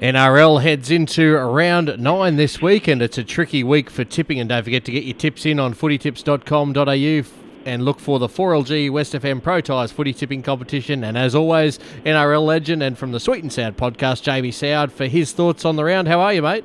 NRL heads into round nine this week, and it's a tricky week for tipping. And don't forget to get your tips in on footytips.com.au and look for the 4LG West FM Pro Tires footy tipping competition. And as always, NRL legend and from the Sweet and Soward podcast, Jamie Soward, for his thoughts on the round. How are you, mate?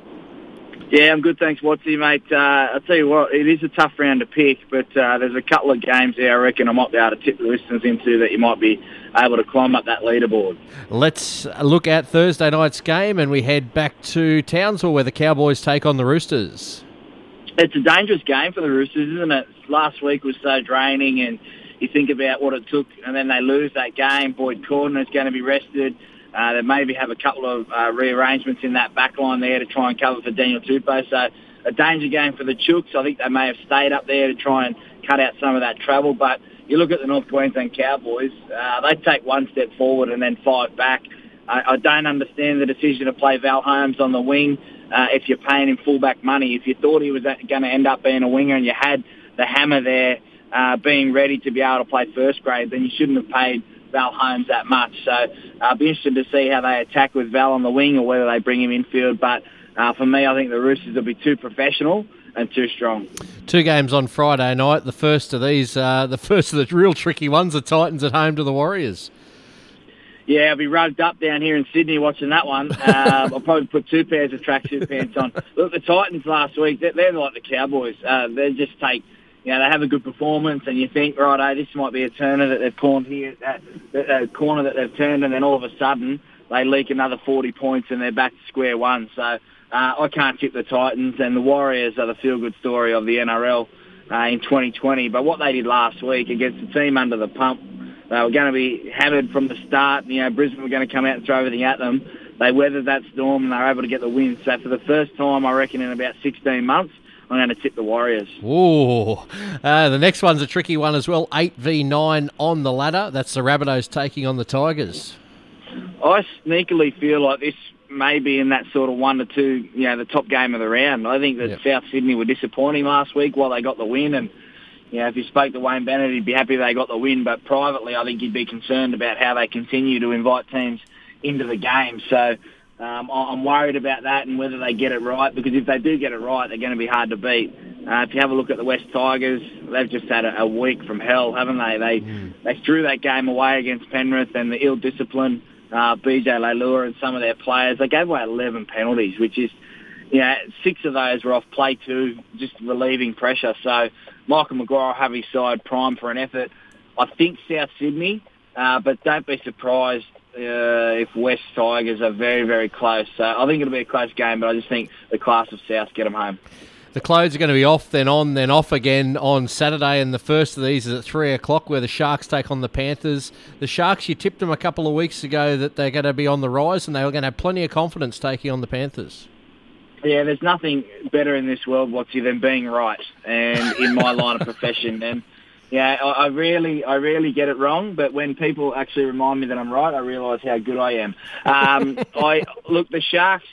Yeah, I'm good, thanks, Wattsy, mate. Uh, I'll tell you what, it is a tough round to pick, but uh, there's a couple of games there I reckon I might be able to tip the listeners into that you might be able to climb up that leaderboard. Let's look at Thursday night's game and we head back to Townsville where the Cowboys take on the Roosters. It's a dangerous game for the Roosters, isn't it? Last week was so draining and you think about what it took and then they lose that game. Boyd Cordner is going to be rested. Uh, they maybe have a couple of uh, rearrangements in that back line there to try and cover for Daniel Tupou. So a danger game for the Chooks. I think they may have stayed up there to try and cut out some of that travel. But you look at the North Queensland Cowboys, uh, they take one step forward and then five back. I, I don't understand the decision to play Val Holmes on the wing uh, if you're paying him fullback money. If you thought he was going to end up being a winger and you had the hammer there uh, being ready to be able to play first grade, then you shouldn't have paid Val Holmes that much. So uh, I'll be interested to see how they attack with Val on the wing or whether they bring him infield. But uh, for me, I think the Roosters will be too professional and too strong. Two games on Friday night. The first of these, uh, the first of the real tricky ones, the Titans at home to the Warriors. Yeah, I'll be rugged up down here in Sydney watching that one. Uh, I'll probably put two pairs of tracksuit pants on. Look, the Titans last week, they're, they're like the Cowboys. Uh, they just take you know, they have a good performance and you think, right, oh, this might be a turner that they've cornered here, that, that, corner that they've turned, and then all of a sudden they leak another 40 points and they're back to square one. So uh, I can't tip the Titans, and the Warriors are the feel-good story of the NRL uh, in 2020. But what they did last week against the team under the pump, they were going to be hammered from the start. You know, Brisbane were going to come out and throw everything at them. They weathered that storm and they were able to get the win. So for the first time, I reckon, in about 16 months, I'm going to tip the Warriors. Ooh. Uh, the next one's a tricky one as well. 8v9 on the ladder. That's the Rabbitohs taking on the Tigers. I sneakily feel like this may be in that sort of one to two, you know, the top game of the round. I think that yep. South Sydney were disappointing last week while they got the win. And, you know, if you spoke to Wayne Bennett, he'd be happy they got the win. But privately, I think he'd be concerned about how they continue to invite teams into the game. So um, I'm worried about that and whether they get it right because if they do get it right, they're going to be hard to beat. Uh, if you have a look at the West Tigers, they've just had a, a week from hell, haven't they? They mm. they threw that game away against Penrith and the ill discipline, uh, BJ Leilua and some of their players. They gave away 11 penalties, which is, you know, six of those were off play two, just relieving pressure. So Michael Maguire will have his side primed for an effort. I think South Sydney, uh, but don't be surprised uh, if West Tigers are very, very close. So I think it'll be a close game, but I just think the class of South get them home. The clothes are going to be off, then on, then off again on Saturday, and the first of these is at three o'clock, where the Sharks take on the Panthers. The Sharks, you tipped them a couple of weeks ago that they're going to be on the rise, and they were going to have plenty of confidence taking on the Panthers. Yeah, there's nothing better in this world, Wattsy, than being right, and in my line of profession, and yeah, I, I really, I really get it wrong. But when people actually remind me that I'm right, I realise how good I am. Um, I look the Sharks.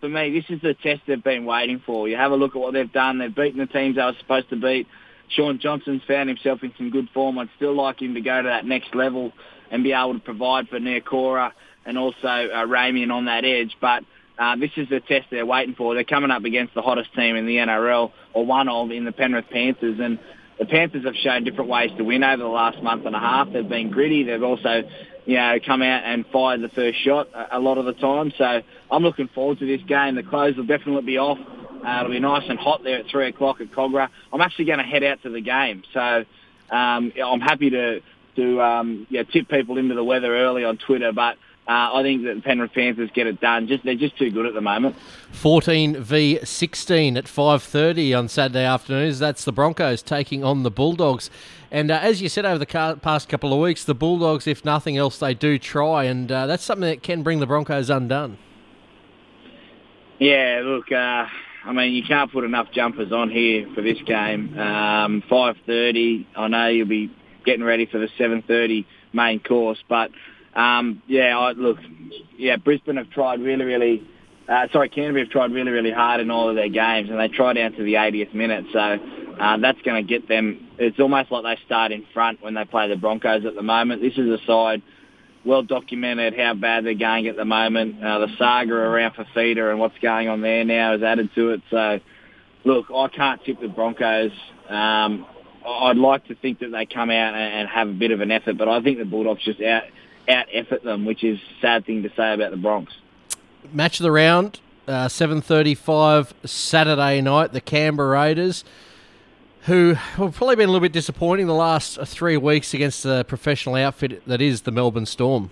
For me, this is the test they've been waiting for. You have a look at what they've done. They've beaten the teams they were supposed to beat. Shaun Johnson's found himself in some good form. I'd still like him to go to that next level and be able to provide for Nikora and also uh, Ramien on that edge. But uh, this is the test they're waiting for. They're coming up against the hottest team in the NRL, or one of in the Penrith Panthers, and the Panthers have shown different ways to win over the last month and a half. They've been gritty. They've also, you know, come out and fired the first shot a, a lot of the time. So I'm looking forward to this game. The clothes will definitely be off. Uh, it'll be nice and hot there at three o'clock at Kogarah. I'm actually going to head out to the game, so um, I'm happy to to um, yeah, tip people into the weather early on Twitter, but uh, I think that the Penrith Panthers get it done. Just they're just too good at the moment. 14 v 16 at 5:30 on Saturday afternoons. That's the Broncos taking on the Bulldogs. And uh, as you said over the past couple of weeks, the Bulldogs, if nothing else, they do try, and uh, that's something that can bring the Broncos undone. Yeah, look, uh, I mean, you can't put enough jumpers on here for this game. Um, 5:30. I know you'll be getting ready for the 7:30 main course, but um, yeah, I, look, yeah, Brisbane have tried really, really. Uh, sorry, Canterbury have tried really, really hard in all of their games, and they try down to the 80th minute. So uh, that's going to get them. It's almost like they start in front when they play the Broncos at the moment. This is a side well documented how bad they're going at the moment. Uh, the saga around Fifita and what's going on there now has added to it. So, look, I can't tip the Broncos. Um, I'd like to think that they come out and have a bit of an effort, but I think the Bulldogs just out out effort them, which is a sad thing to say about the Bronx. Match of the round, uh, 7.35 Saturday night, the Canberra Raiders, who have probably been a little bit disappointing the last three weeks against the professional outfit that is the Melbourne Storm.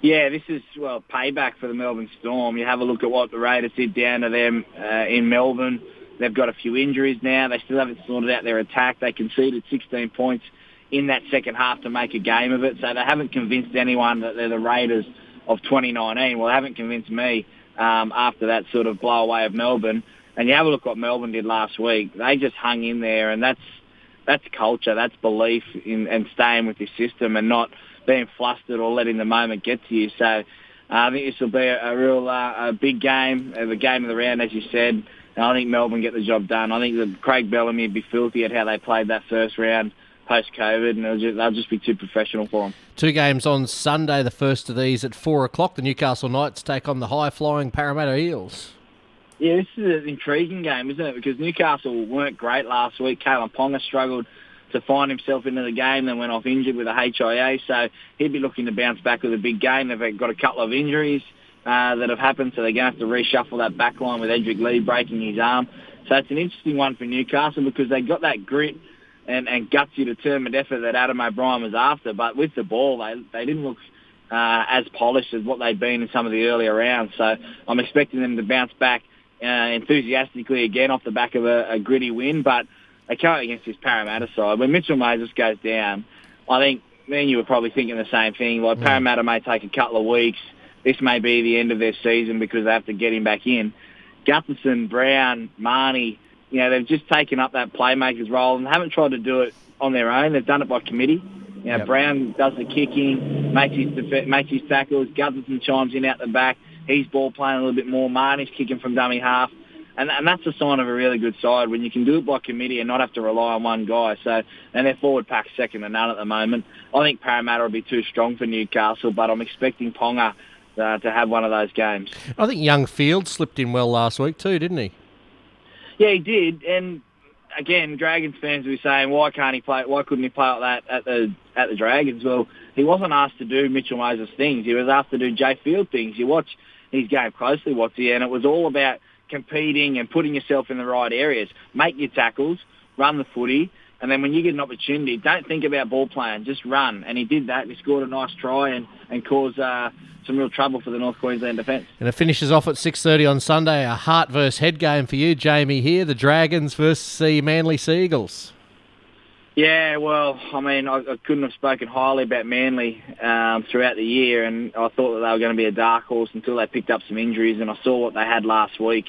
Yeah, this is, well, payback for the Melbourne Storm. You have a look at what the Raiders did down to them uh, in Melbourne. They've got a few injuries now. They still haven't sorted out their attack. They conceded 16 points in that second half to make a game of it. So they haven't convinced anyone that they're the Raiders of 2019. Well, they haven't convinced me um, after that sort of blow away of Melbourne. And you have a look what Melbourne did last week. They just hung in there, and that's that's culture, that's belief in and staying with your system and not being flustered or letting the moment get to you. So uh, I think this will be a, a real uh, a big game, the game of the round, as you said. And I think Melbourne get the job done. I think that Craig Bellamy would be filthy at how they played that first round post COVID, and just, they'll just be too professional for them. Two games on Sunday. The first of these at four o'clock. The Newcastle Knights take on the high flying Parramatta Eels. Yeah, this is an intriguing game, isn't it? Because Newcastle weren't great last week. Kalyn Ponga struggled to find himself into the game, then went off injured with a HIA, so he'd be looking to bounce back with a big game. They've got a couple of injuries uh, that have happened, so they're going to have to reshuffle that back line with Edrick Lee breaking his arm. So it's an interesting one for Newcastle because they've got that grit and, and gutsy, determined effort that Adam O'Brien was after. But with the ball, they they didn't look uh, as polished as what they'd been in some of the earlier rounds. So I'm expecting them to bounce back uh, enthusiastically again off the back of a, a gritty win. But they come against this Parramatta side. When Mitchell Moses goes down, I think me and you were probably thinking the same thing. Like mm. Parramatta may take a couple of weeks. This may be the end of their season because they have to get him back in. Gutherson, Brown, Mahoney, you know, they've just taken up that playmaker's role and haven't tried to do it on their own. They've done it by committee. You know, yep. Brown does the kicking, makes his def- makes his tackles. Gutherson chimes in out the back. He's ball playing a little bit more. Mahoney's kicking from dummy half. And, and that's a sign of a really good side when you can do it by committee and not have to rely on one guy. So, and their forward pack second to none at the moment. I think Parramatta will be too strong for Newcastle, but I'm expecting Ponga uh, to have one of those games. I think Young Field slipped in well last week too, didn't he? Yeah, he did. And again, Dragons fans will be saying, why can't he play? Why couldn't he play like that at the at the Dragons? Well, he wasn't asked to do Mitchell Moses things. He was asked to do Jai Field things. You watch his game closely, what's he? And it was all about competing and putting yourself in the right areas. Make your tackles, run the footy, and then when you get an opportunity, don't think about ball playing, just run. And he did that. He scored a nice try and, and caused uh, some real trouble for the North Queensland defence. And it finishes off at 6.30 on Sunday, a heart versus head game for you, Jamie, here. The Dragons versus the Manly Seagulls. Yeah, well, I mean, I, I couldn't have spoken highly about Manly um, throughout the year, and I thought that they were going to be a dark horse until they picked up some injuries, and I saw what they had last week.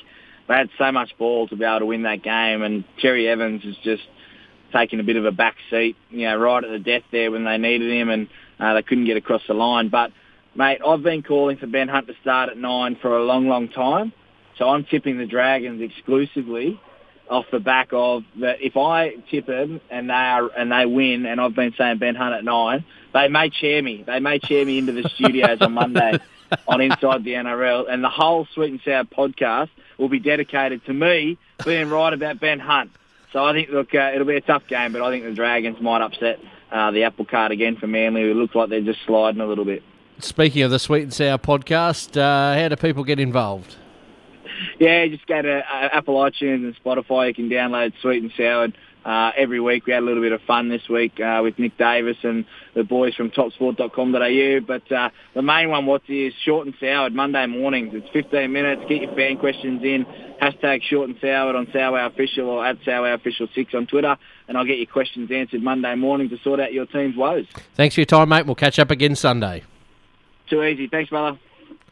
They had so much ball to be able to win that game, and Cherry Evans is just taking a bit of a back seat, you know, right at the death there when they needed him, and uh, they couldn't get across the line. But mate, I've been calling for Ben Hunt to start at nine for a long, long time, so I'm tipping the Dragons exclusively off the back of that. If I tip them and they are and they win, and I've been saying Ben Hunt at nine, they may chair me. They may chair me into the studios on Monday on Inside the NRL, and the whole Sweet and Soward podcast will be dedicated to me being right about Ben Hunt. So I think, look, uh, it'll be a tough game, but I think the Dragons might upset uh, the apple cart again for Manly, who look like they're just sliding a little bit. Speaking of the Sweet and Soward podcast, uh, how do people get involved? Yeah, just go to uh, Apple iTunes and Spotify. You can download Sweet and Soward uh, every week. We had a little bit of fun this week uh, with Nick Davis and the boys from topsport.com.au. But uh, the main one, what is is short and Soward Monday mornings. It's 15 minutes. Get your fan questions in. Hashtag short and Soward on Soward Official or at Soward Official 6 on Twitter. And I'll get your questions answered Monday morning to sort out your team's woes. Thanks for your time, mate. We'll catch up again Sunday. Too easy. Thanks, brother.